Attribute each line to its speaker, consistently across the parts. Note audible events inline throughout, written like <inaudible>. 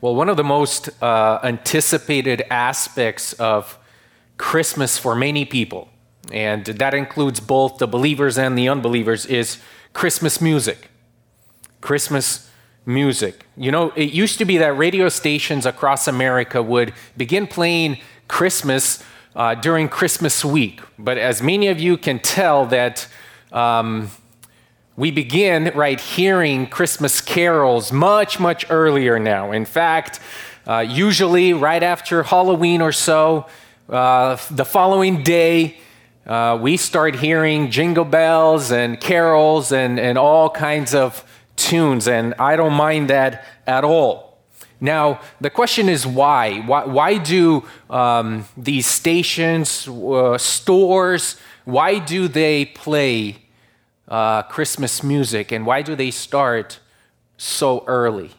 Speaker 1: Well, one of the most uh, anticipated aspects of Christmas for many people, and that includes both the believers and the unbelievers, is Christmas music. Christmas music. You know, it used to be that radio stations across America would begin playing Christmas uh, during Christmas week. But as many of you can tell, that um, we begin right hearing Christmas carols much, much earlier now. In fact, uh, usually right after Halloween or so, uh, the following day, uh, we start hearing jingle bells and carols and, and all kinds of tunes, and I don't mind that at all. Now, the question is why? Why, why do um, these stations, uh, stores, why do they play uh, Christmas music and why do they start so early?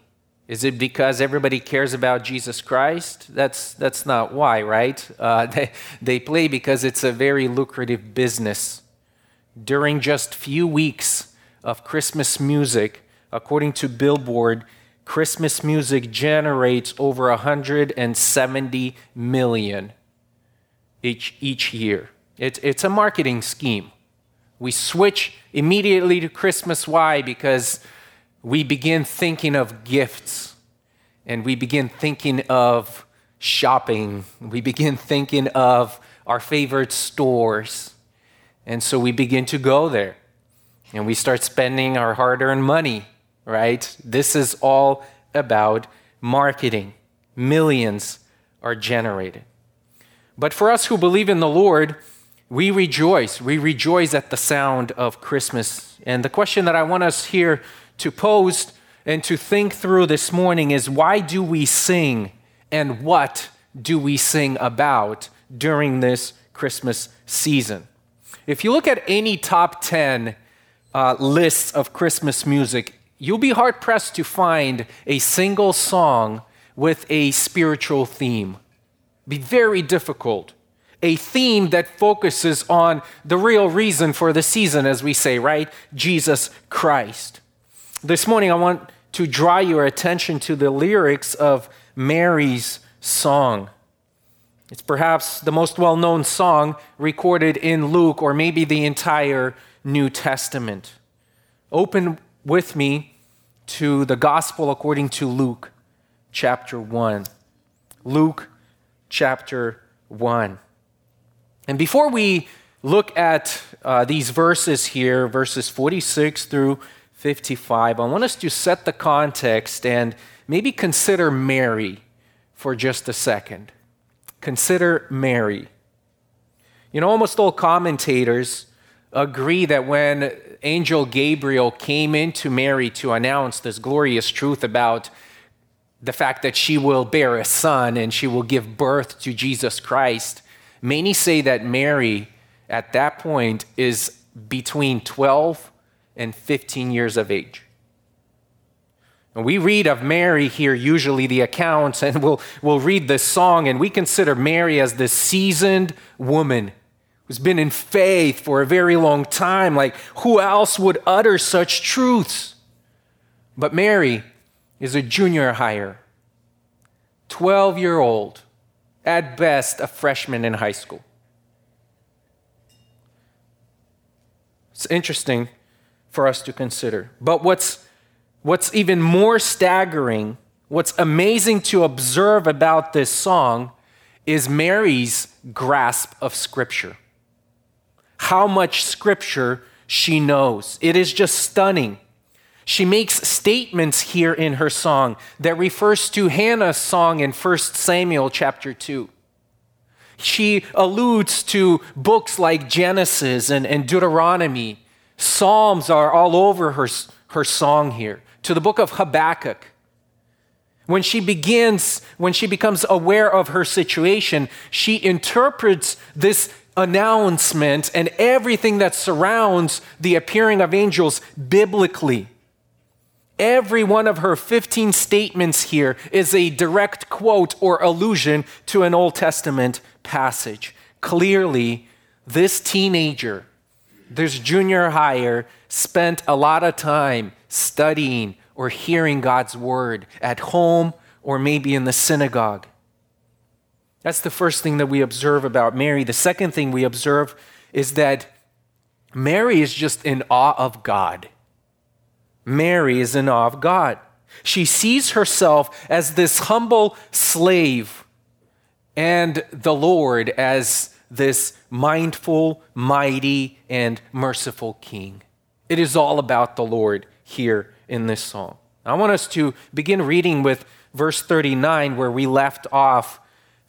Speaker 1: Is it because everybody cares about Jesus Christ? That's, that's not why, right? <laughs> Uh, they, they play because it's a very lucrative business. During just few weeks of Christmas music, according to Billboard, Christmas music generates over 170 million each, each year. It, it's a marketing scheme. We switch immediately to Christmas. Why? Because we begin thinking of gifts and we begin thinking of shopping. We begin thinking of our favorite stores. And so we begin to go there and we start spending our hard earned money, right? This is all about marketing. Millions are generated. But for us who believe in the Lord, we rejoice. We rejoice at the sound of Christmas. And the question that I want us here to pose and to think through this morning is why do we sing and what do we sing about during this Christmas season? If you look at any top 10 uh, lists of Christmas music, you'll be hard pressed to find a single song with a spiritual theme. Be very difficult a theme that focuses on the real reason for the season, as we say, right? Jesus Christ. This morning, I want to draw your attention to the lyrics of Mary's song. It's perhaps the most well known song recorded in Luke or maybe the entire New Testament. Open with me to the Gospel according to Luke chapter 1. Luke chapter 1. And before we look at uh, these verses here, verses 46 through 55, I want us to set the context and maybe consider Mary for just a second. Consider Mary. You know, almost all commentators agree that when angel Gabriel came into Mary to announce this glorious truth about the fact that she will bear a son and she will give birth to Jesus Christ, Many say that Mary, at that point, is between 12 and 15 years of age. And we read of Mary here, usually the accounts, <laughs> and we'll, we'll read this song, and we consider Mary as this seasoned woman who's been in faith for a very long time. Like, who else would utter such truths? But Mary is a junior higher, 12 year old, at best, a freshman in high school. It's interesting for us to consider. But what's, what's even more staggering, what's amazing to observe about this song, is Mary's grasp of Scripture. How much Scripture she knows. It is just stunning. She makes statements here in her song that refers to Hannah's song in 1 Samuel chapter 2. She alludes to books like Genesis and, and Deuteronomy. Psalms are all over her, her song here, to the book of Habakkuk. When she begins, when she becomes aware of her situation, she interprets this announcement and everything that surrounds the appearing of angels biblically. Every one of her 15 statements here is a direct quote or allusion to an Old Testament passage. Clearly, this teenager, this junior higher, spent a lot of time studying or hearing God's word at home or maybe in the synagogue. That's the first thing that we observe about Mary. The second thing we observe is that Mary is just in awe of God. Mary is in awe of God. She sees herself as this humble slave and the Lord as this mindful, mighty, and merciful King. It is all about the Lord here in this song. I want us to begin reading with verse 39, where we left off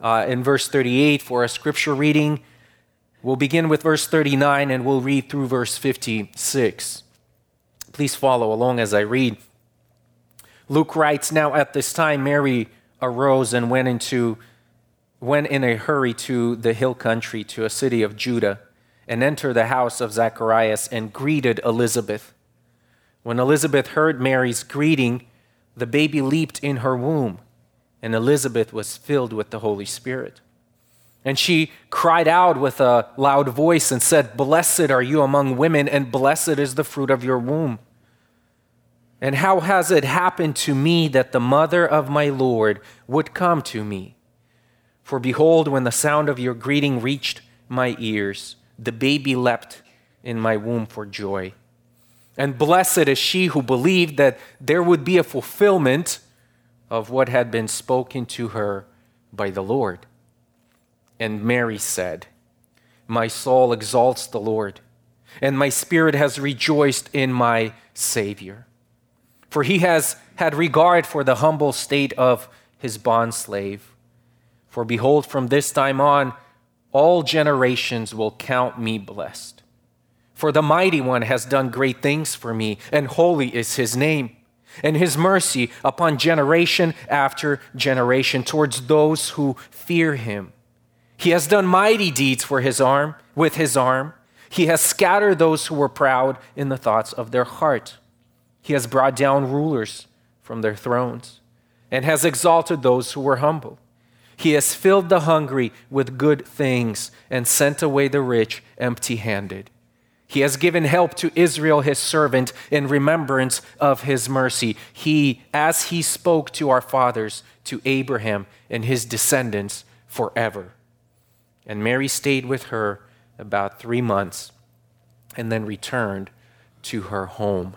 Speaker 1: uh, in verse 38 for a scripture reading. We'll begin with verse 39 and we'll read through verse 56. Please follow along as I read. Luke writes, Now at this time Mary arose and went into went in a hurry to the hill country to a city of Judah and entered the house of Zacharias and greeted Elizabeth. When Elizabeth heard Mary's greeting, the baby leaped in her womb, and Elizabeth was filled with the Holy Spirit. And she cried out with a loud voice and said, Blessed are you among women, and blessed is the fruit of your womb. And how has it happened to me that the mother of my Lord would come to me? For behold, when the sound of your greeting reached my ears, the baby leapt in my womb for joy. And blessed is she who believed that there would be a fulfillment of what had been spoken to her by the Lord. And Mary said, My soul exalts the Lord, and my spirit has rejoiced in my Savior. For he has had regard for the humble state of his bondslave. For behold, from this time on, all generations will count me blessed. For the mighty one has done great things for me, and holy is his name. And his mercy upon generation after generation towards those who fear him. He has done mighty deeds for his arm, with his arm. He has scattered those who were proud in the thoughts of their heart. He has brought down rulers from their thrones and has exalted those who were humble. He has filled the hungry with good things and sent away the rich empty handed. He has given help to Israel, his servant, in remembrance of his mercy. He, as he spoke to our fathers, to Abraham and his descendants forever. And Mary stayed with her about three months and then returned to her home.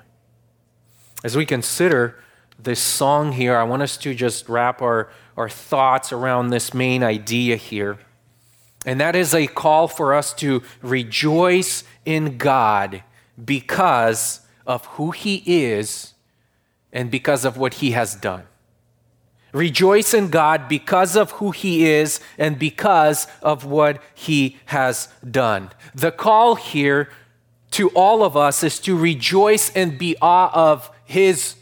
Speaker 1: As we consider this song here, I want us to just wrap our, our thoughts around this main idea here. And that is a call for us to rejoice in God because of who He is and because of what He has done. Rejoice in God because of who He is and because of what He has done. The call here to all of us is to rejoice and be awe of His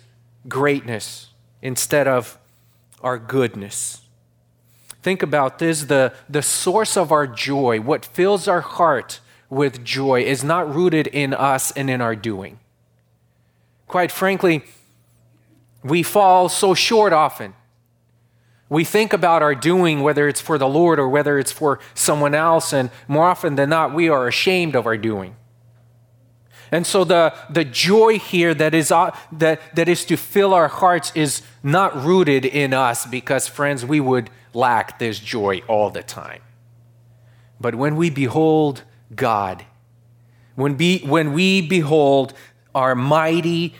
Speaker 1: greatness instead of our goodness. Think about this the, the source of our joy, what fills our heart with joy, is not rooted in us and in our doing. Quite frankly, we fall so short often. We think about our doing, whether it's for the Lord or whether it's for someone else, and more often than not, we are ashamed of our doing. And so the, the joy here that is, uh, that, that is to fill our hearts is not rooted in us because, friends, we would lack this joy all the time. But when we behold God, when, be, when we behold our mighty,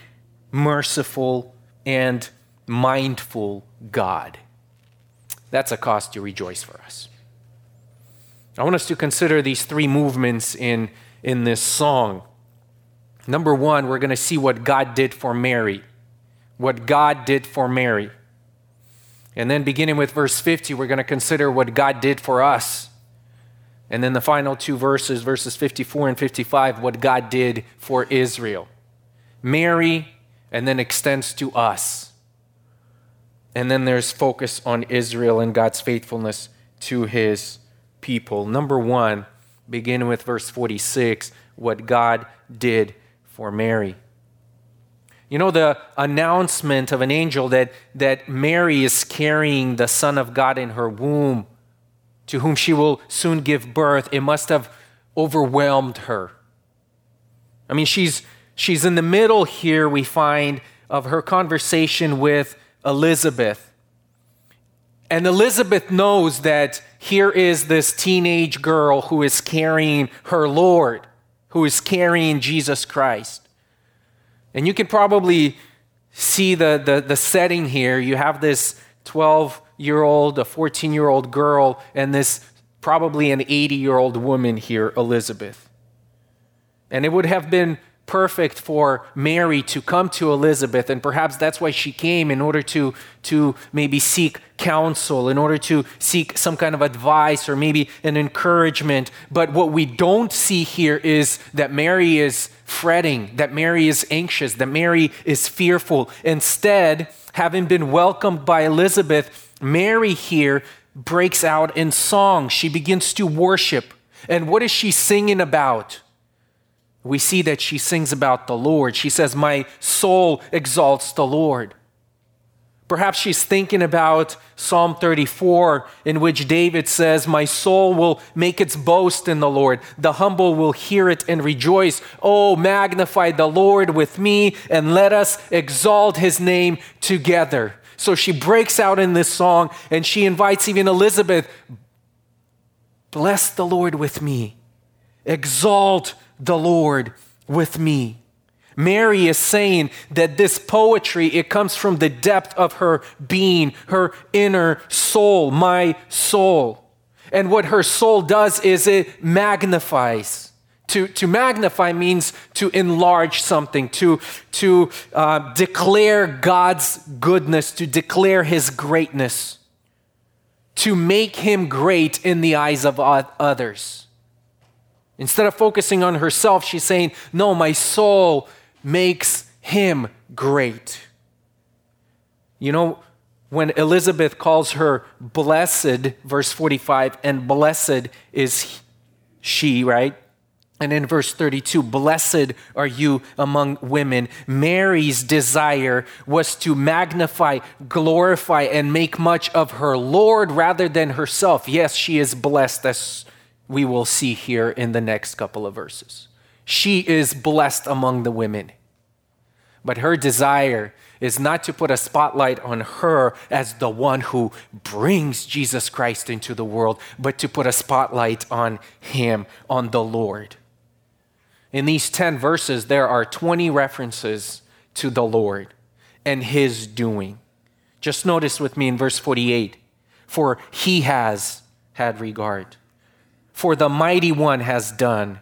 Speaker 1: merciful, and mindful God, that's a cause to rejoice for us. I want us to consider these three movements in, in this song. Number one, we're going to see what God did for Mary. What God did for Mary. And then beginning with verse 50, we're going to consider what God did for us. And then the final two verses, verses 54 and 55, what God did for Israel. Mary, and then extends to us. And then there's focus on Israel and God's faithfulness to his people. Number one, beginning with verse 46, what God did for Mary. You know, the announcement of an angel that, that Mary is carrying the Son of God in her womb, to whom she will soon give birth, it must have overwhelmed her. I mean, she's, she's in the middle here, we find, of her conversation with Elizabeth. And Elizabeth knows that here is this teenage girl who is carrying her Lord, who is carrying Jesus Christ. And you can probably see the, the, the setting here. You have this 12 year old, a 14 year old girl, and this probably an 80 year old woman here, Elizabeth. And it would have been perfect for Mary to come to Elizabeth, and perhaps that's why she came in order to, to maybe seek counsel, in order to seek some kind of advice or maybe an encouragement. But what we don't see here is that Mary is fretting, that Mary is anxious, that Mary is fearful. Instead, having been welcomed by Elizabeth, Mary here breaks out in song. She begins to worship. And what is she singing about? We see that she sings about the Lord. She says, My soul exalts the Lord. Perhaps she's thinking about Psalm 34, in which David says, My soul will make its boast in the Lord. The humble will hear it and rejoice. Oh, magnify the Lord with me and let us exalt his name together. So she breaks out in this song and she invites even Elizabeth, Bless the Lord with me, exalt the Lord with me. Mary is saying that this poetry it comes from the depth of her being, her inner soul, my soul. And what her soul does is it magnifies. To, to magnify means to enlarge something, to, to uh, declare God's goodness, to declare his greatness, to make him great in the eyes of others. Instead of focusing on herself, she's saying, No, my soul makes him great. You know, when Elizabeth calls her blessed, verse 45, and blessed is she, right? And in verse 32, blessed are you among women. Mary's desire was to magnify, glorify, and make much of her Lord rather than herself. Yes, she is blessed as we will see here in the next couple of verses. She is blessed among the women. But her desire is not to put a spotlight on her as the one who brings Jesus Christ into the world, but to put a spotlight on him, on the Lord. In these 10 verses, there are 20 references to the Lord and his doing. Just notice with me in verse 48 for he has had regard for the mighty one has done.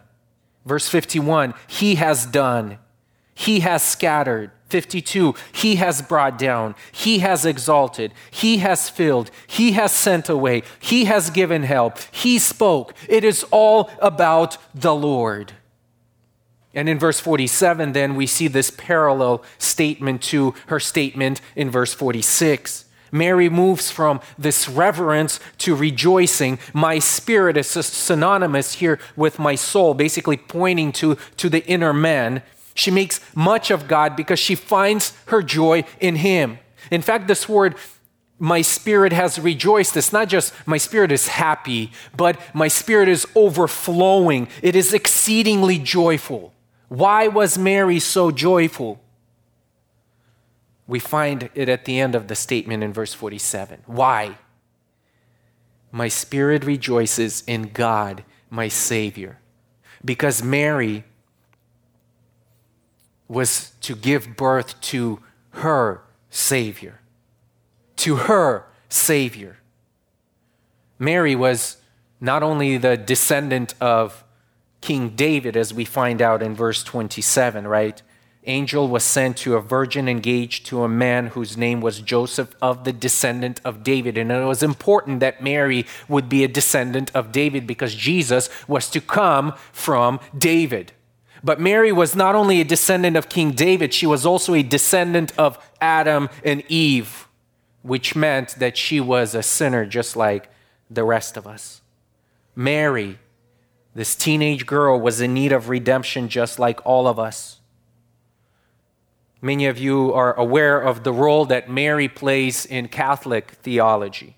Speaker 1: Verse 51, he has done. He has scattered. 52, he has brought down. He has exalted. He has filled. He has sent away. He has given help. He spoke. It is all about the Lord. And in verse 47, then we see this parallel statement to her statement in verse 46. Mary moves from this reverence to rejoicing. My spirit is synonymous here with my soul, basically pointing to, to the inner man. She makes much of God because she finds her joy in Him. In fact, this word, my spirit has rejoiced, it's not just my spirit is happy, but my spirit is overflowing. It is exceedingly joyful. Why was Mary so joyful? We find it at the end of the statement in verse 47. Why? My spirit rejoices in God, my Savior. Because Mary was to give birth to her Savior. To her Savior. Mary was not only the descendant of King David, as we find out in verse 27, right? Angel was sent to a virgin engaged to a man whose name was Joseph of the descendant of David. And it was important that Mary would be a descendant of David because Jesus was to come from David. But Mary was not only a descendant of King David, she was also a descendant of Adam and Eve, which meant that she was a sinner just like the rest of us. Mary, this teenage girl, was in need of redemption just like all of us. Many of you are aware of the role that Mary plays in Catholic theology.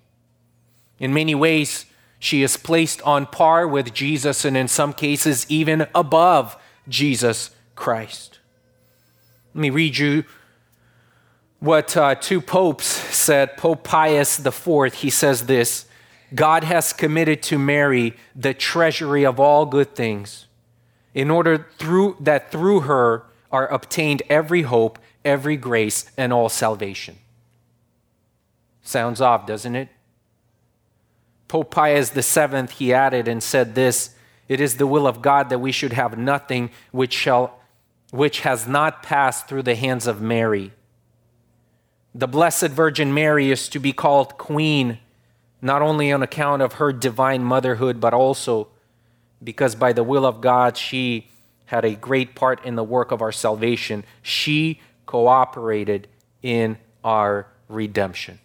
Speaker 1: In many ways, she is placed on par with Jesus and in some cases even above Jesus Christ. Let me read you what uh, two popes said. Pope Pius IV, he says this God has committed to Mary the treasury of all good things, in order through, that through her are obtained every hope, every grace, and all salvation. Sounds off, doesn't it? Pope Pius VII, he added and said this It is the will of God that we should have nothing which, shall, which has not passed through the hands of Mary. The Blessed Virgin Mary is to be called Queen, not only on account of her divine motherhood, but also because by the will of God she had a great part in the work of our salvation. She cooperated in our redemption.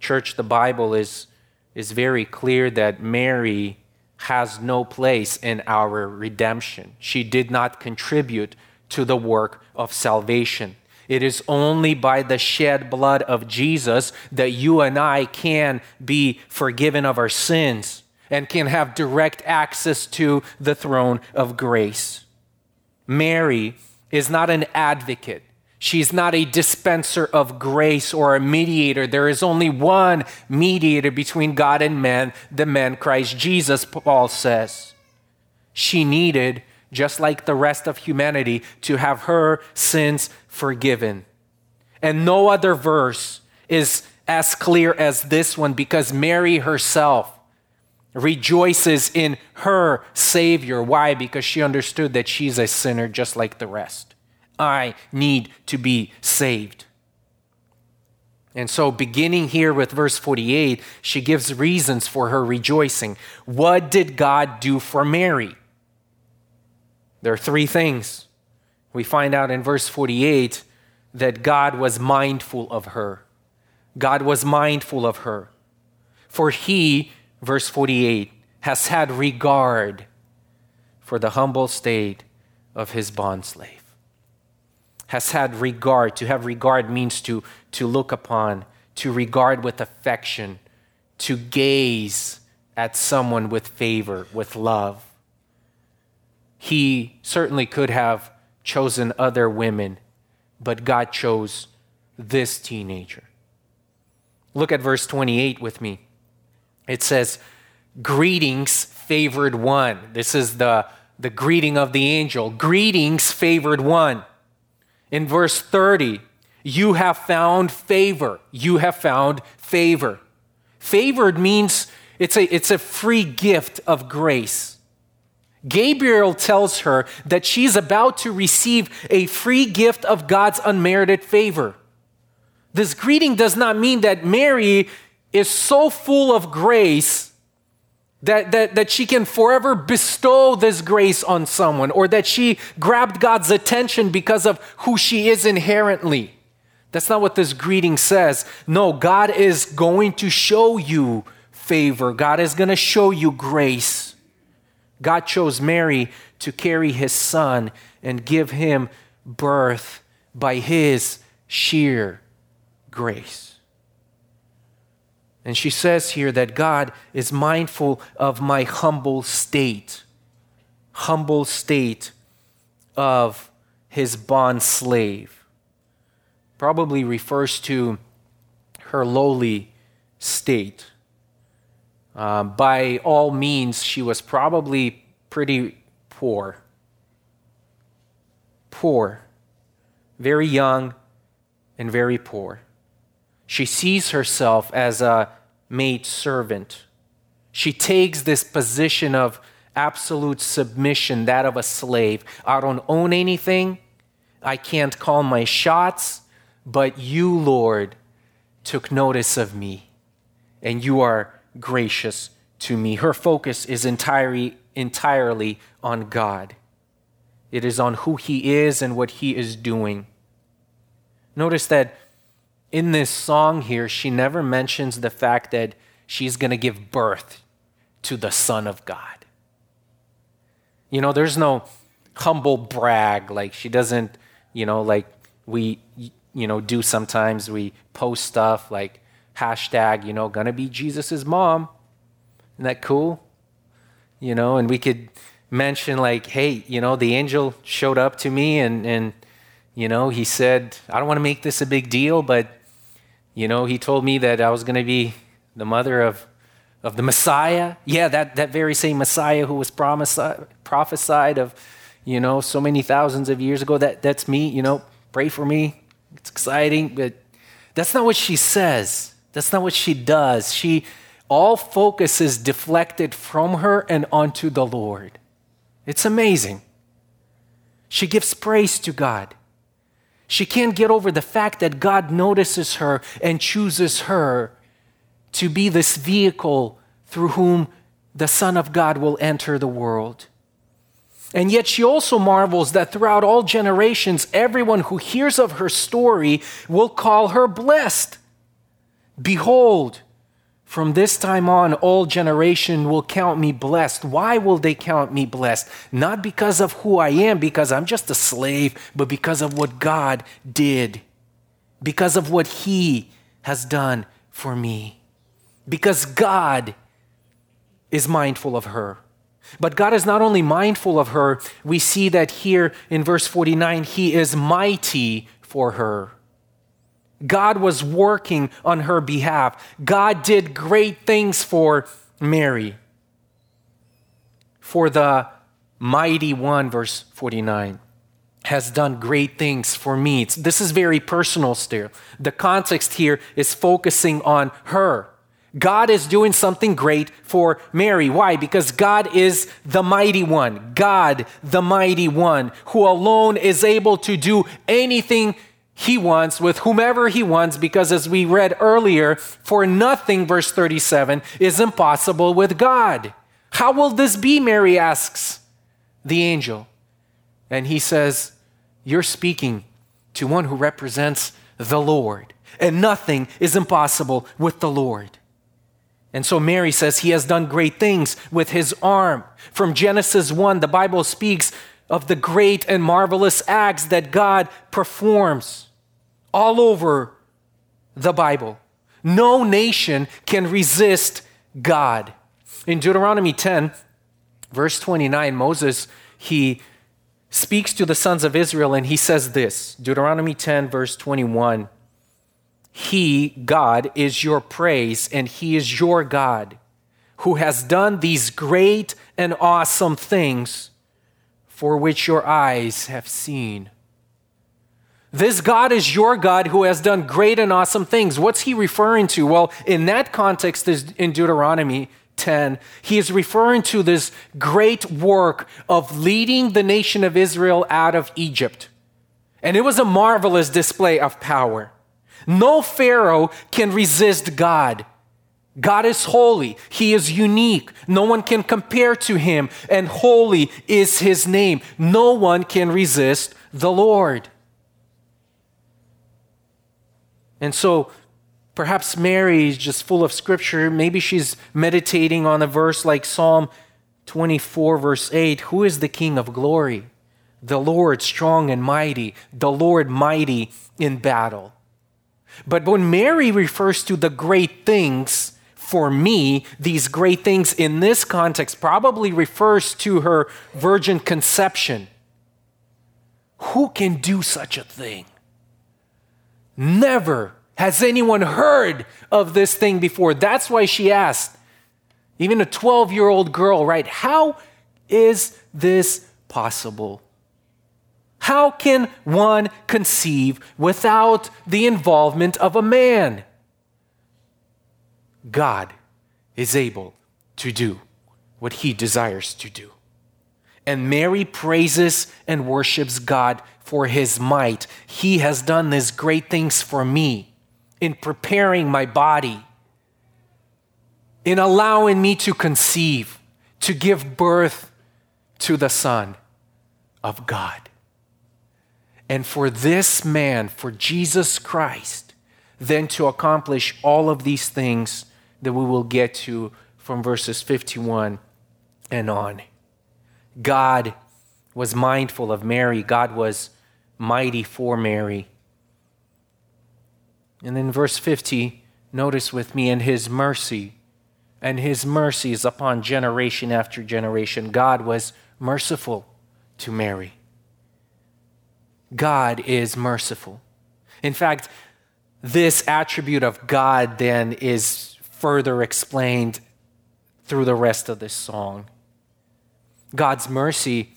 Speaker 1: Church, the Bible is, is very clear that Mary has no place in our redemption. She did not contribute to the work of salvation. It is only by the shed blood of Jesus that you and I can be forgiven of our sins and can have direct access to the throne of grace. Mary is not an advocate. She's not a dispenser of grace or a mediator. There is only one mediator between God and man, the man Christ Jesus, Paul says. She needed, just like the rest of humanity, to have her sins forgiven. And no other verse is as clear as this one because Mary herself rejoices in her Savior. Why? Because she understood that she's a sinner just like the rest. I need to be saved. And so, beginning here with verse 48, she gives reasons for her rejoicing. What did God do for Mary? There are three things. We find out in verse 48 that God was mindful of her. God was mindful of her. For he, verse 48, has had regard for the humble state of his bondslave has had regard. To have regard means to, to look upon, to regard with affection, to gaze at someone with favor, with love. He certainly could have chosen other women, but God chose this teenager. Look at verse 28 with me. It says, Greetings, favored one. This is the, the greeting of the angel. Greetings, favored one in verse 30, you have found favor. You have found favor. Favored means it's a, it's a free gift of grace. Gabriel tells her that she's about to receive a free gift of God's unmerited favor. This greeting does not mean that Mary is so full of grace that, that, that she can forever bestow this grace on someone, or that she grabbed God's attention because of who she is inherently. That's not what this greeting says. No, God is going to show you favor, God is going to show you grace. God chose Mary to carry his son and give him birth by his sheer grace. And she says here that God is mindful of my humble state, humble state of his bond slave. Probably refers to her lowly state. Uh, by all means, she was probably pretty poor. Poor. Very young and very poor. She sees herself as a maid servant. She takes this position of absolute submission, that of a slave. I don't own anything. I can't call my shots, but you, Lord, took notice of me, and you are gracious to me. Her focus is entirely, entirely on God. It is on who He is and what He is doing. Notice that in this song here, she never mentions the fact that she's going to give birth to the Son of God. You know, there's no humble brag. Like, she doesn't, you know, like we, you know, do sometimes. We post stuff like hashtag, you know, gonna be Jesus's mom. Isn't that cool? You know, and we could mention, like, hey, you know, the angel showed up to me and, and You know, he said, I don't want to make this a big deal, but, you know, he told me that I was going to be the mother of, of the Messiah. Yeah, that, that very same Messiah who was promised, prophesied of, you know, so many thousands of years ago. That, that's me, you know, pray for me. It's exciting, but that's not what she says. That's not what she does. She, all focus is deflected from her and onto the Lord. It's amazing. She gives praise to God. She can't get over the fact that God notices her and chooses her to be this vehicle through whom the Son of God will enter the world. And yet she also marvels that throughout all generations, everyone who hears of her story will call her blessed. Behold, from this time on, all generation will count me blessed. Why will they count me blessed? Not because of who I am, because I'm just a slave, but because of what God did, because of what He has done for me. Because God is mindful of her. But God is not only mindful of her, we see that here in verse 49, He is mighty for her. God was working on her behalf. God did great things for Mary. For the mighty one, verse 49, has done great things for me. This is very personal still. The context here is focusing on her. God is doing something great for Mary. Why? Because God is the mighty one. God, the mighty one, who alone is able to do anything he wants with whomever he wants, because as we read earlier, for nothing, verse 37, is impossible with God. How will this be? Mary asks the angel. And he says, You're speaking to one who represents the Lord, and nothing is impossible with the Lord. And so Mary says he has done great things with his arm. From Genesis 1, the Bible speaks of the great and marvelous acts that God performs all over the Bible. No nation can resist God. In Deuteronomy 10, verse 29, Moses, he speaks to the sons of Israel and he says this Deuteronomy 10, verse 21 He, God, is your praise and he is your God who has done these great and awesome things for which your eyes have seen. This God is your God who has done great and awesome things. What's he referring to? Well, in that context, in Deuteronomy 10, he is referring to this great work of leading the nation of Israel out of Egypt. And it was a marvelous display of power. No Pharaoh can resist God. God is holy. He is unique. No one can compare to him, and holy is his name. No one can resist the Lord. And so perhaps Mary is just full of scripture. Maybe she's meditating on a verse like Psalm 24, verse 8 Who is the King of glory? The Lord strong and mighty, the Lord mighty in battle. But when Mary refers to the great things, for me, these great things in this context probably refers to her virgin conception. Who can do such a thing? Never has anyone heard of this thing before. That's why she asked, even a 12 year old girl, right? How is this possible? How can one conceive without the involvement of a man? God is able to do what he desires to do. And Mary praises and worships God for his might. He has done these great things for me in preparing my body, in allowing me to conceive, to give birth to the Son of God. And for this man, for Jesus Christ, then to accomplish all of these things that we will get to from verses 51 and on. God was mindful of Mary, God was mighty for Mary. And then verse 50, notice with me, and his mercy, and his mercies upon generation after generation. God was merciful to Mary. God is merciful. In fact, this attribute of God then is further explained through the rest of this song. God's mercy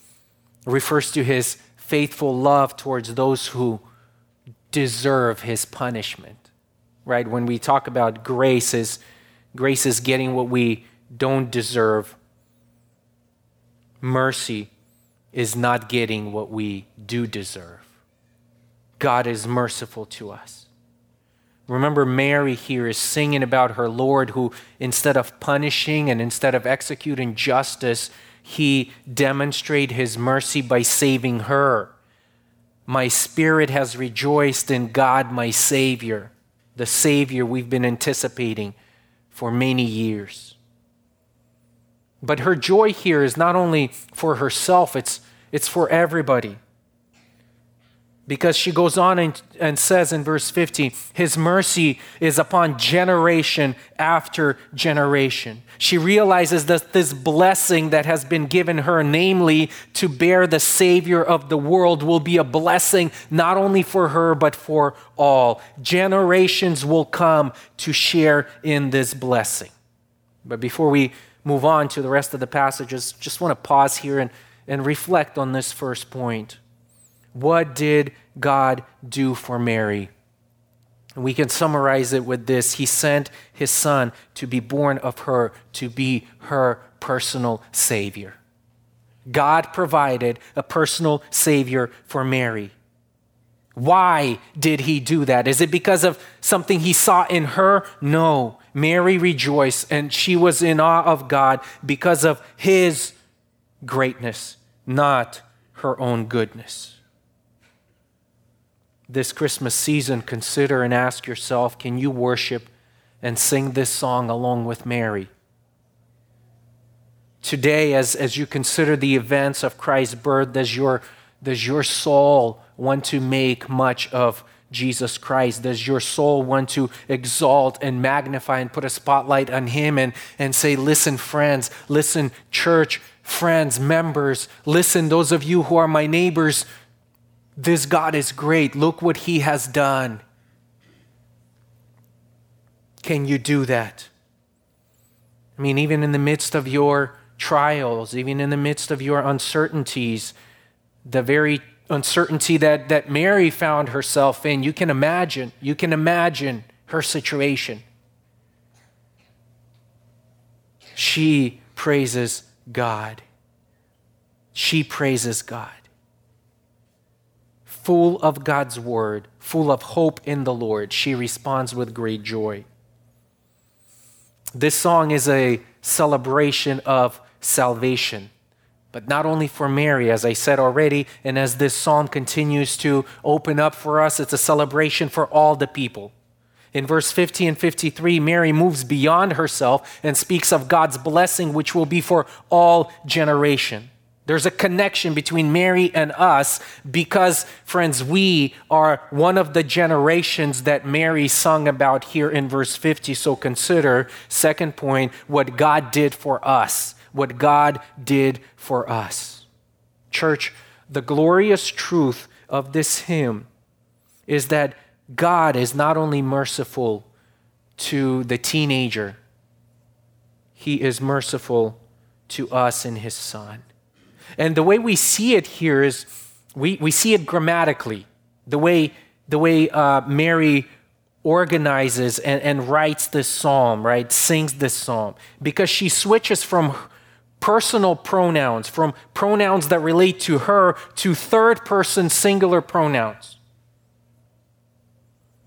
Speaker 1: refers to his faithful love towards those who deserve his punishment. Right? When we talk about grace is grace is getting what we don't deserve. Mercy is not getting what we do deserve. God is merciful to us. Remember, Mary here is singing about her Lord who, instead of punishing and instead of executing justice, he demonstrated his mercy by saving her. My spirit has rejoiced in God, my Savior, the Savior we've been anticipating for many years. But her joy here is not only for herself, it's, it's for everybody because she goes on and, and says in verse 50 his mercy is upon generation after generation. She realizes that this blessing that has been given her namely to bear the savior of the world will be a blessing not only for her but for all. Generations will come to share in this blessing. But before we move on to the rest of the passages just want to pause here and, and reflect on this first point what did God do for Mary? We can summarize it with this He sent His Son to be born of her, to be her personal Savior. God provided a personal Savior for Mary. Why did He do that? Is it because of something He saw in her? No. Mary rejoiced and she was in awe of God because of His greatness, not her own goodness this Christmas season, consider and ask yourself can you worship and sing this song along with Mary? Today, as, as you consider the events of Christ's birth, does your, does your soul want to make much of Jesus Christ? Does your soul want to exalt and magnify and put a spotlight on Him and, and say, Listen, friends, listen, church, friends, members, listen, those of you who are my neighbors, this God is great. Look what He has done. Can you do that? I mean, even in the midst of your trials, even in the midst of your uncertainties, the very uncertainty that, that Mary found herself in, you can imagine, you can imagine her situation. She praises God. She praises God full of God's word, full of hope in the Lord, she responds with great joy. This song is a celebration of salvation, but not only for Mary, as I said already, and as this song continues to open up for us, it's a celebration for all the people. In verse 50 and 53, Mary moves beyond herself and speaks of God's blessing, which will be for all generation. There's a connection between Mary and us because, friends, we are one of the generations that Mary sung about here in verse 50. So consider, second point, what God did for us. What God did for us. Church, the glorious truth of this hymn is that God is not only merciful to the teenager, He is merciful to us in His Son. And the way we see it here is we, we see it grammatically, the way, the way uh, Mary organizes and, and writes this psalm, right? Sings this psalm, because she switches from personal pronouns, from pronouns that relate to her, to third person singular pronouns.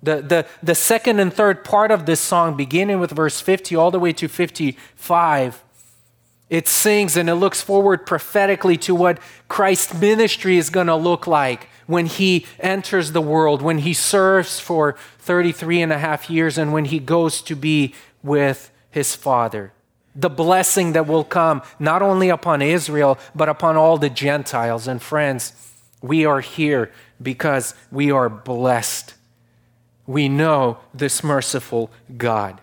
Speaker 1: The, the, the second and third part of this song, beginning with verse 50 all the way to 55, it sings and it looks forward prophetically to what Christ's ministry is going to look like when he enters the world, when he serves for 33 and a half years, and when he goes to be with his Father. The blessing that will come not only upon Israel, but upon all the Gentiles. And friends, we are here because we are blessed. We know this merciful God.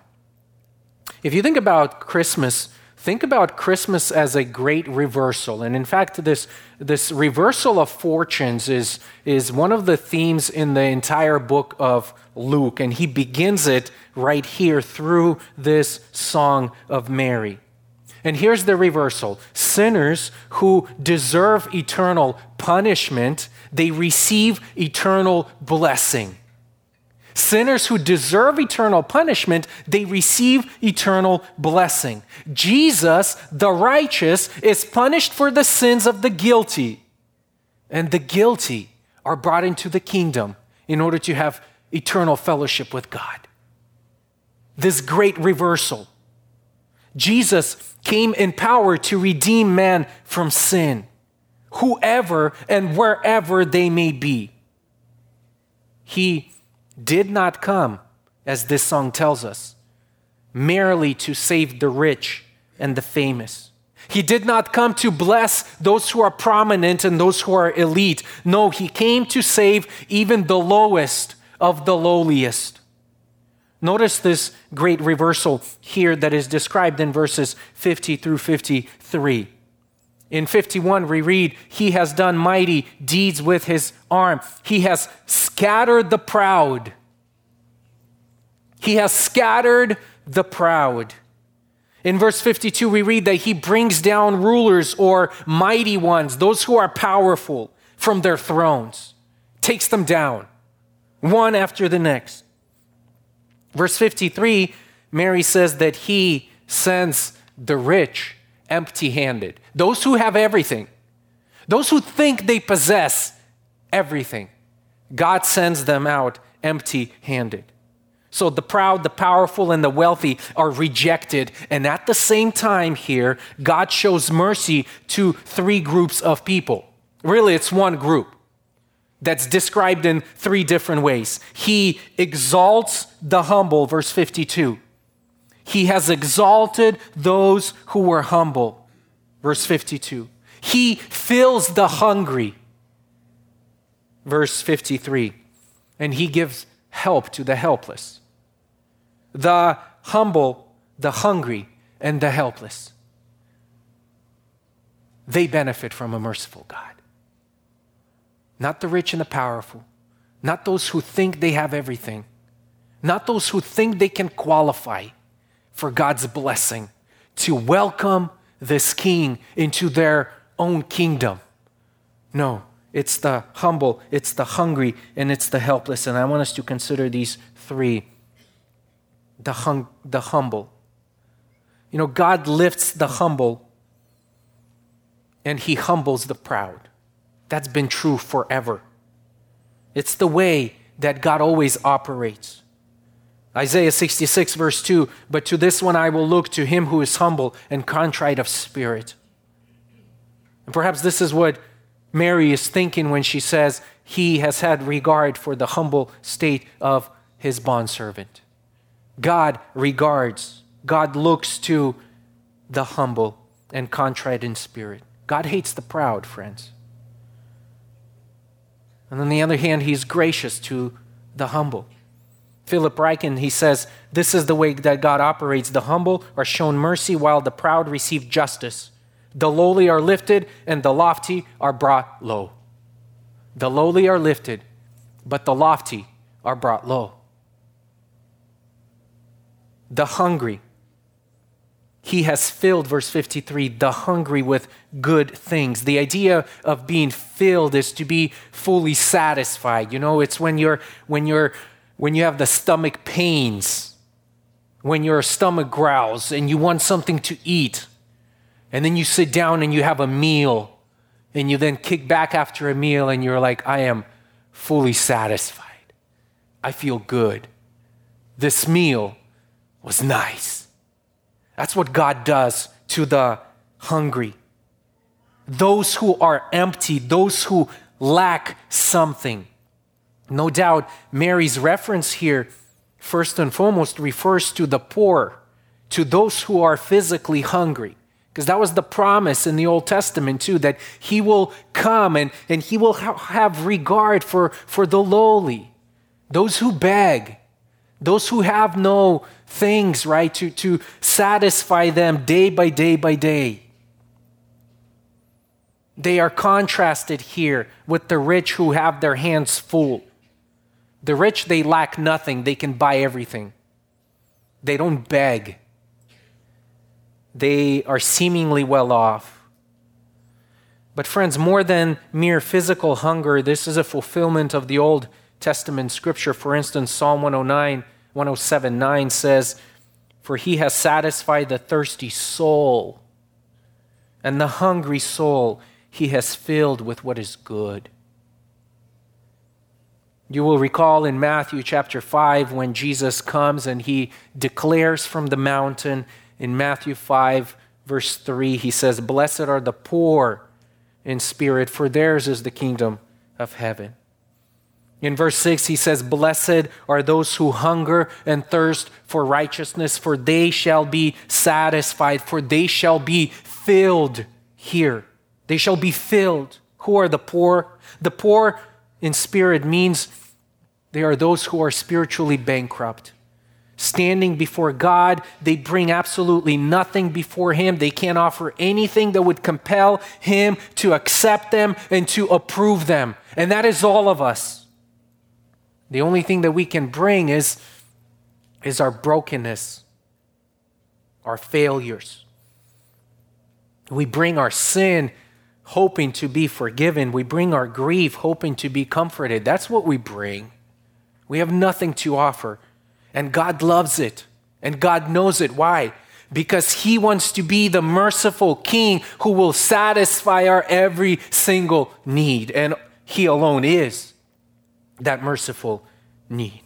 Speaker 1: If you think about Christmas, think about Christmas as a great reversal. And in fact, this, this reversal of fortunes is, is one of the themes in the entire book of Luke. And he begins it right here through this song of Mary. And here's the reversal sinners who deserve eternal punishment, they receive eternal blessing. Sinners who deserve eternal punishment, they receive eternal blessing. Jesus, the righteous, is punished for the sins of the guilty. And the guilty are brought into the kingdom in order to have eternal fellowship with God. This great reversal. Jesus came in power to redeem man from sin, whoever and wherever they may be. He did not come, as this song tells us, merely to save the rich and the famous. He did not come to bless those who are prominent and those who are elite. No, he came to save even the lowest of the lowliest. Notice this great reversal here that is described in verses 50 through 53. In 51, we read, He has done mighty deeds with his arm. He has scattered the proud. He has scattered the proud. In verse 52, we read that He brings down rulers or mighty ones, those who are powerful, from their thrones, takes them down, one after the next. Verse 53, Mary says that He sends the rich empty handed. Those who have everything, those who think they possess everything, God sends them out empty handed. So the proud, the powerful, and the wealthy are rejected. And at the same time, here, God shows mercy to three groups of people. Really, it's one group that's described in three different ways. He exalts the humble, verse 52. He has exalted those who were humble. Verse 52. He fills the hungry. Verse 53. And he gives help to the helpless. The humble, the hungry, and the helpless. They benefit from a merciful God. Not the rich and the powerful, not those who think they have everything, not those who think they can qualify for God's blessing, to welcome this king into their own kingdom. No, it's the humble, it's the hungry, and it's the helpless. And I want us to consider these three the, hung, the humble. You know, God lifts the humble and he humbles the proud. That's been true forever. It's the way that God always operates. Isaiah 66, verse 2 But to this one I will look, to him who is humble and contrite of spirit. And perhaps this is what Mary is thinking when she says, He has had regard for the humble state of his bondservant. God regards, God looks to the humble and contrite in spirit. God hates the proud, friends. And on the other hand, He's gracious to the humble. Philip Ryken, he says, This is the way that God operates. The humble are shown mercy while the proud receive justice. The lowly are lifted and the lofty are brought low. The lowly are lifted, but the lofty are brought low. The hungry, he has filled, verse 53, the hungry with good things. The idea of being filled is to be fully satisfied. You know, it's when you're, when you're, when you have the stomach pains, when your stomach growls and you want something to eat, and then you sit down and you have a meal, and you then kick back after a meal and you're like, I am fully satisfied. I feel good. This meal was nice. That's what God does to the hungry. Those who are empty, those who lack something. No doubt, Mary's reference here, first and foremost, refers to the poor, to those who are physically hungry. Because that was the promise in the Old Testament, too, that he will come and, and he will ha- have regard for, for the lowly, those who beg, those who have no things, right, to, to satisfy them day by day by day. They are contrasted here with the rich who have their hands full. The rich, they lack nothing, they can buy everything. They don't beg, they are seemingly well off. But, friends, more than mere physical hunger, this is a fulfillment of the Old Testament scripture. For instance, Psalm 109, 107 9 says, For he has satisfied the thirsty soul, and the hungry soul he has filled with what is good. You will recall in Matthew chapter 5 when Jesus comes and he declares from the mountain in Matthew 5, verse 3, he says, Blessed are the poor in spirit, for theirs is the kingdom of heaven. In verse 6, he says, Blessed are those who hunger and thirst for righteousness, for they shall be satisfied, for they shall be filled here. They shall be filled. Who are the poor? The poor in spirit means they are those who are spiritually bankrupt. Standing before God, they bring absolutely nothing before Him. They can't offer anything that would compel Him to accept them and to approve them. And that is all of us. The only thing that we can bring is, is our brokenness, our failures. We bring our sin hoping to be forgiven. We bring our grief hoping to be comforted. That's what we bring. We have nothing to offer. And God loves it. And God knows it. Why? Because He wants to be the merciful King who will satisfy our every single need. And He alone is that merciful need.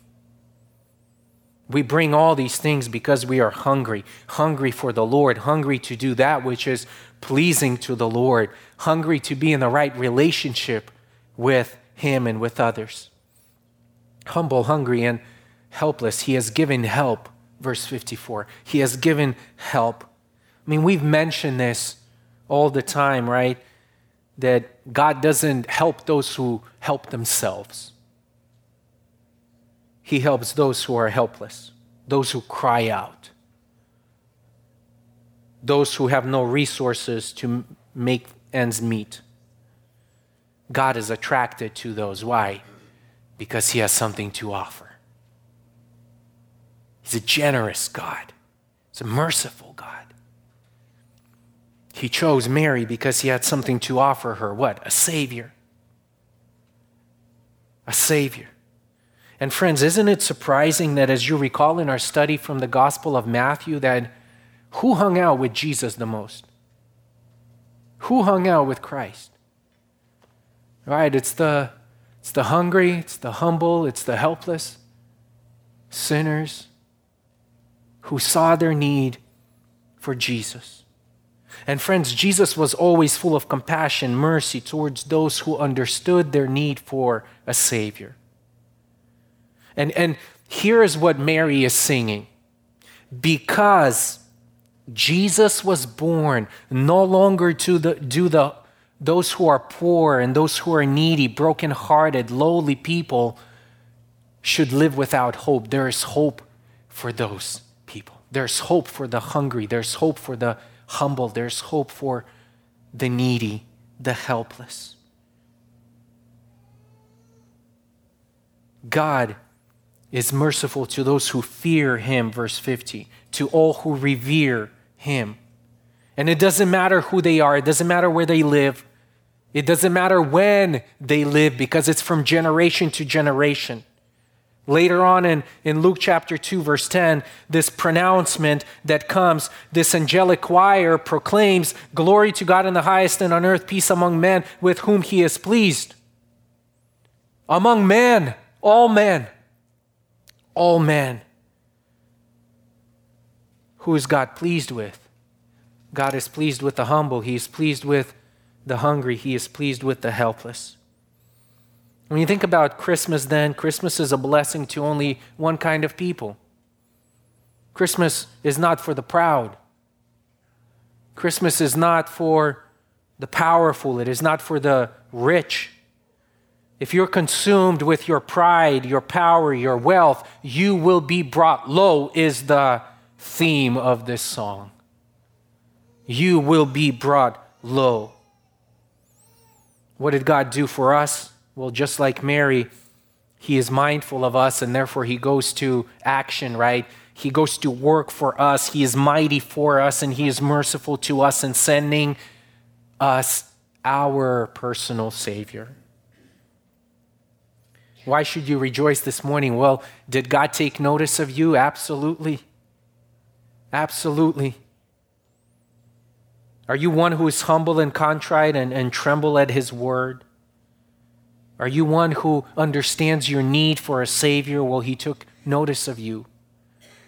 Speaker 1: We bring all these things because we are hungry, hungry for the Lord, hungry to do that which is pleasing to the Lord, hungry to be in the right relationship with Him and with others. Humble, hungry, and helpless. He has given help. Verse 54. He has given help. I mean, we've mentioned this all the time, right? That God doesn't help those who help themselves. He helps those who are helpless, those who cry out, those who have no resources to make ends meet. God is attracted to those. Why? Because He has something to offer. He's a generous God, He's a merciful God. He chose Mary because He had something to offer her. What? A Savior. A Savior. And friends, isn't it surprising that as you recall in our study from the Gospel of Matthew, that who hung out with Jesus the most? Who hung out with Christ? Right? It's the, it's the hungry, it's the humble, it's the helpless, sinners who saw their need for Jesus. And friends, Jesus was always full of compassion, mercy towards those who understood their need for a Savior. And, and here is what Mary is singing because Jesus was born no longer to the, do the, those who are poor and those who are needy, broken-hearted, lowly people should live without hope. There is hope for those people. There's hope for the hungry. There's hope for the humble. There's hope for the needy, the helpless. God is merciful to those who fear him, verse 50, to all who revere him. And it doesn't matter who they are, it doesn't matter where they live, it doesn't matter when they live because it's from generation to generation. Later on in, in Luke chapter 2, verse 10, this pronouncement that comes, this angelic choir proclaims, Glory to God in the highest, and on earth peace among men with whom he is pleased. Among men, all men all men. Who is God pleased with? God is pleased with the humble. He is pleased with the hungry. He is pleased with the helpless. When you think about Christmas, then, Christmas is a blessing to only one kind of people. Christmas is not for the proud. Christmas is not for the powerful. It is not for the rich. if you're consumed with your pride, your power, your wealth, you will be brought low, is the theme of this song. You will be brought low. What did God do for us? Well, just like Mary, He is mindful of us and therefore He goes to action, right? He goes to work for us. He is mighty for us and He is merciful to us in sending us our personal Savior. Why should you rejoice this morning? Well, did God take notice of you? Absolutely. Absolutely. Are you one who is humble and contrite and, and tremble at his word? Are you one who understands your need for a Savior? Well, he took notice of you.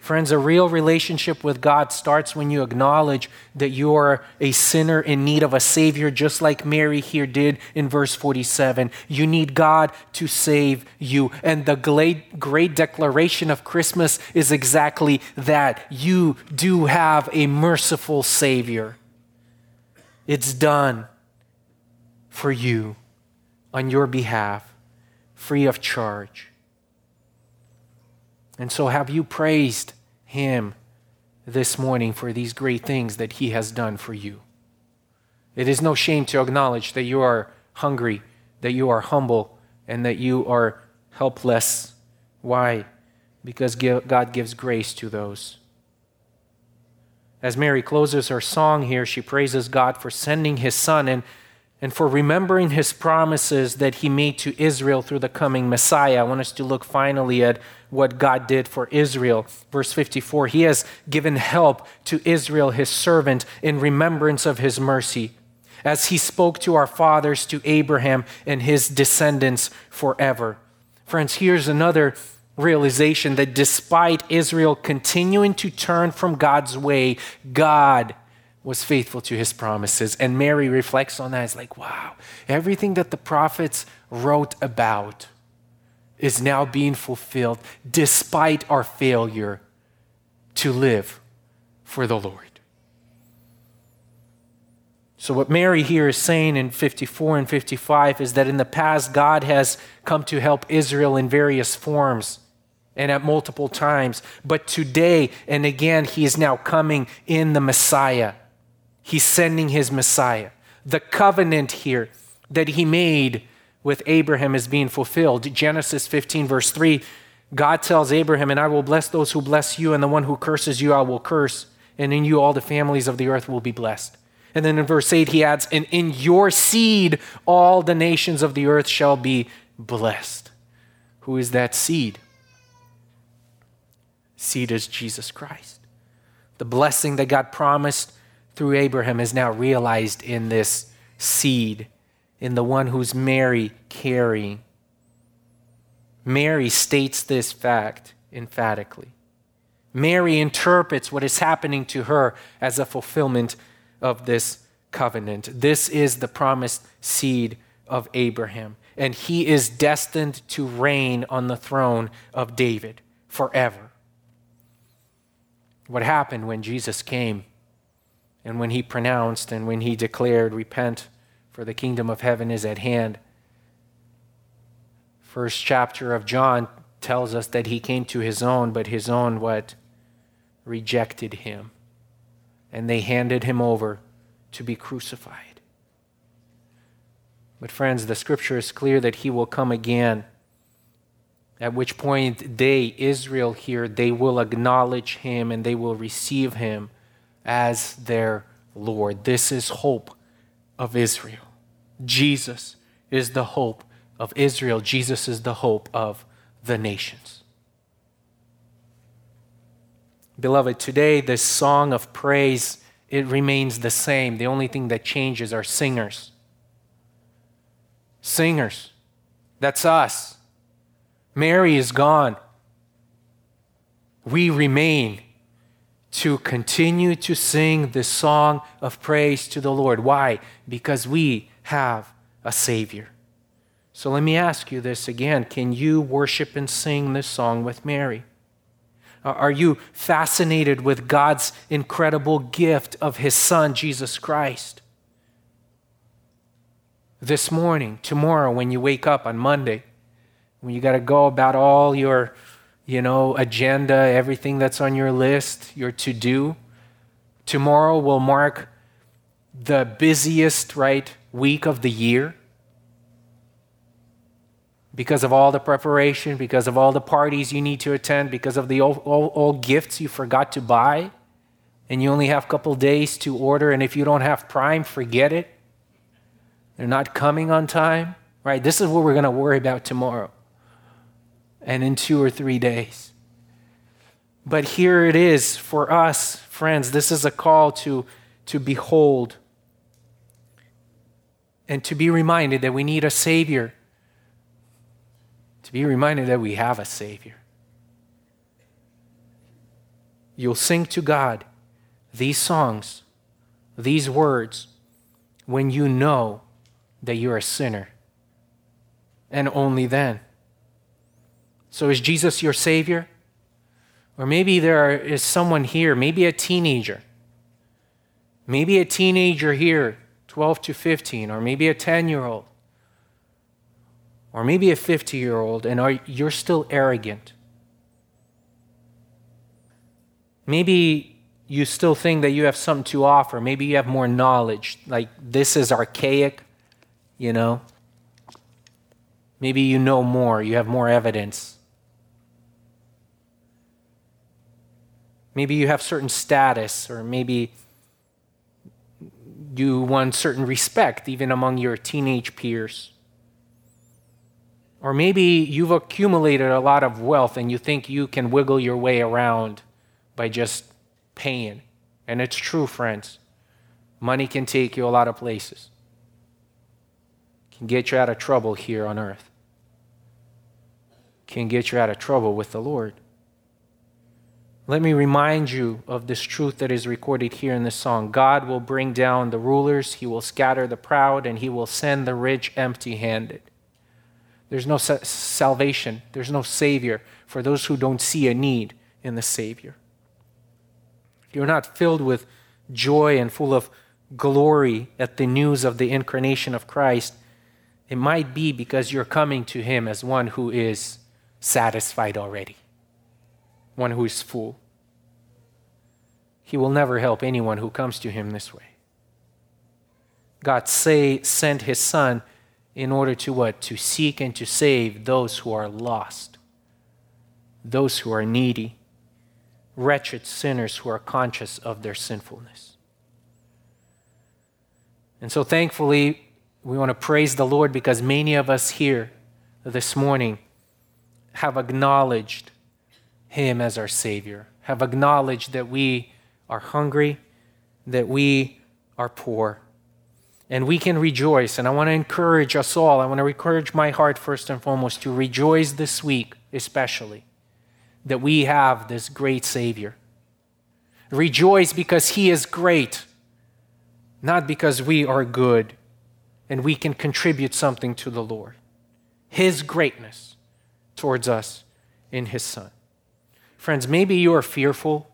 Speaker 1: Friends, a real relationship with God starts when you acknowledge that you are a sinner in need of a Savior, just like Mary here did in verse 47. You need God to save you. And the great, great declaration of Christmas is exactly that. You do have a merciful Savior. It's done for you on your behalf, free of charge. And so, have you praised Him this morning for these great things that He has done for you? It is no shame to acknowledge that you are hungry, that you are humble, and that you are helpless. Why? Because God gives grace to those. As Mary closes her song here, she praises God for sending His Son and and for remembering his promises that he made to Israel through the coming Messiah. I want us to look finally at what God did for Israel. Verse 54 He has given help to Israel, his servant, in remembrance of his mercy, as he spoke to our fathers, to Abraham and his descendants forever. Friends, here's another realization that despite Israel continuing to turn from God's way, God was faithful to his promises. And Mary reflects on that. It's like, wow, everything that the prophets wrote about is now being fulfilled despite our failure to live for the Lord. So, what Mary here is saying in 54 and 55 is that in the past, God has come to help Israel in various forms and at multiple times. But today and again, He is now coming in the Messiah. He's sending his Messiah. The covenant here that he made with Abraham is being fulfilled. Genesis 15, verse 3, God tells Abraham, And I will bless those who bless you, and the one who curses you, I will curse, and in you all the families of the earth will be blessed. And then in verse 8, he adds, And in your seed all the nations of the earth shall be blessed. Who is that seed? Seed is Jesus Christ. The blessing that God promised through Abraham is now realized in this seed, in the one who's Mary carrying. Mary states this fact emphatically. Mary interprets what is happening to her as a fulfillment of this covenant. This is the promised seed of Abraham, and he is destined to reign on the throne of David forever. What happened when Jesus came? And when he pronounced and when he declared, Repent, for the kingdom of heaven is at hand. First chapter of John tells us that he came to his own, but his own what? Rejected him. And they handed him over to be crucified. But, friends, the scripture is clear that he will come again. At which point, they, Israel here, they will acknowledge him and they will receive him as their Lord. This is hope of Israel. Jesus is the hope of Israel. Jesus is the hope of the nations. Beloved, today this song of praise it remains the same. The only thing that changes are singers. Singers. That's us. Mary is gone. We remain to continue to sing this song of praise to the Lord. Why? Because we have a Savior. So let me ask you this again. Can you worship and sing this song with Mary? Are you fascinated with God's incredible gift of His Son, Jesus Christ? this morning, tomorrow, when you wake up on Monday, when you got to go about all your, you know, agenda, everything that's on your list, your to do. Tomorrow will mark the busiest, right, week of the year because of all the preparation, because of all the parties you need to attend, because of the old gifts you forgot to buy, and you only have a couple days to order, and if you don't have Prime, forget it. They're not coming on time, right? This is what we're going to worry about tomorrow and in two or three days. But here it is for us, friends. This is a call to, to behold and to be reminded that we need a Savior to be reminded that we have a Savior. You'll sing to God these songs, these words, when you know that you're a sinner. And only then. So, is Jesus your Savior? Or maybe there is someone here, maybe a teenager. Maybe a teenager here, 12 to 15, or maybe a 10 year old or maybe a 50 year old, and are, you're still arrogant. Maybe you still think that you have something to offer. Maybe you have more knowledge. Like, this is archaic, you know? Maybe you know more, you have more evidence. Maybe you have certain status, or maybe you want certain respect even among your teenage peers. Or maybe you've accumulated a lot of wealth and you think you can wiggle your way around by just paying. And it's true, friends. Money can take you a lot of places, can get you out of trouble here on earth, can get you out of trouble with the Lord. Let me remind you of this truth that is recorded here in this song. God will bring down the rulers, He will scatter the proud, and He will send the rich empty handed. There's no sa- salvation, there's no Savior for those who don't see a need in the Savior. You're not filled with joy and full of glory at the news of the incarnation of Christ, it might be because you're coming to Him as one who is satisfied already, one who is full. He will never help anyone who comes to Him this way. God say, sent His Son in order to what? To seek and to save those who are lost, those who are needy, wretched sinners who are conscious of their sinfulness. And so, thankfully, we want to praise the Lord because many of us here this morning have acknowledged Him as our Savior, have acknowledged that we are hungry, that we are poor and we can rejoice. And I want to encourage us all, I want to encourage my heart first and foremost to rejoice this week, especially, that we have this great Savior. Rejoice because He is great, not because we are good and we can contribute something to the Lord. His greatness towards us in His Son. Friends, maybe you are fearful,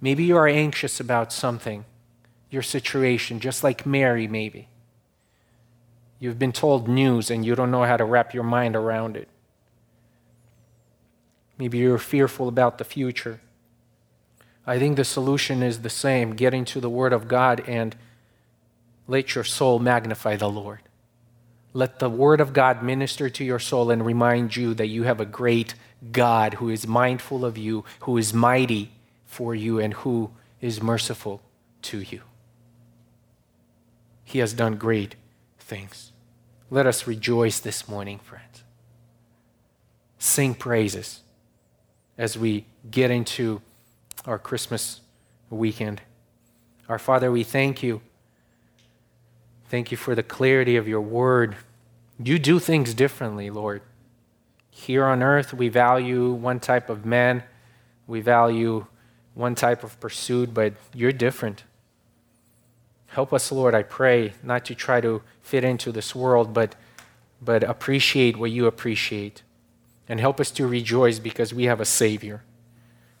Speaker 1: maybe you are anxious about something, your situation, just like Mary, maybe. You've been told news and you don't know how to wrap your mind around it. Maybe you're fearful about the future. I think the solution is the same get into the Word of God and let your soul magnify the Lord. Let the Word of God minister to your soul and remind you that you have a great God who is mindful of you, who is mighty for you, and who is merciful to you. He has done great things. Let us rejoice this morning, friends. Sing praises as we get into our Christmas weekend. Our Father, we thank you. Thank you for the clarity of your word. You do things differently, Lord. Here on earth, we value one type of man, we value one type of pursuit, but you're different. Help us, Lord, I pray, not to try to fit into this world, but, but appreciate what you appreciate. And help us to rejoice because we have a Savior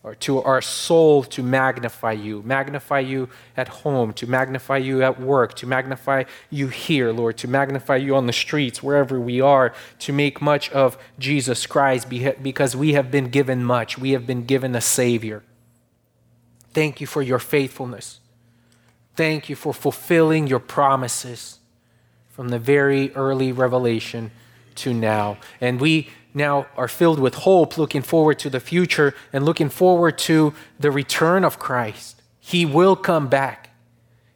Speaker 1: or to our soul to magnify you, magnify you at home, to magnify you at work, to magnify you here, Lord, to magnify you on the streets, wherever we are, to make much of Jesus Christ because we have been given much. We have been given a Savior. Thank you for your faithfulness. Thank you for fulfilling your promises from the very early revelation to now. And we now are filled with hope, looking forward to the future and looking forward to the return of Christ. He will come back,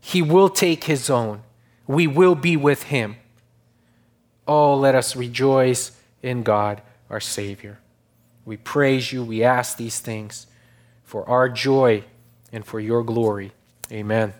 Speaker 1: He will take His own. We will be with Him. Oh, let us rejoice in God, our Savior. We praise you. We ask these things for our joy and for your glory. Amen.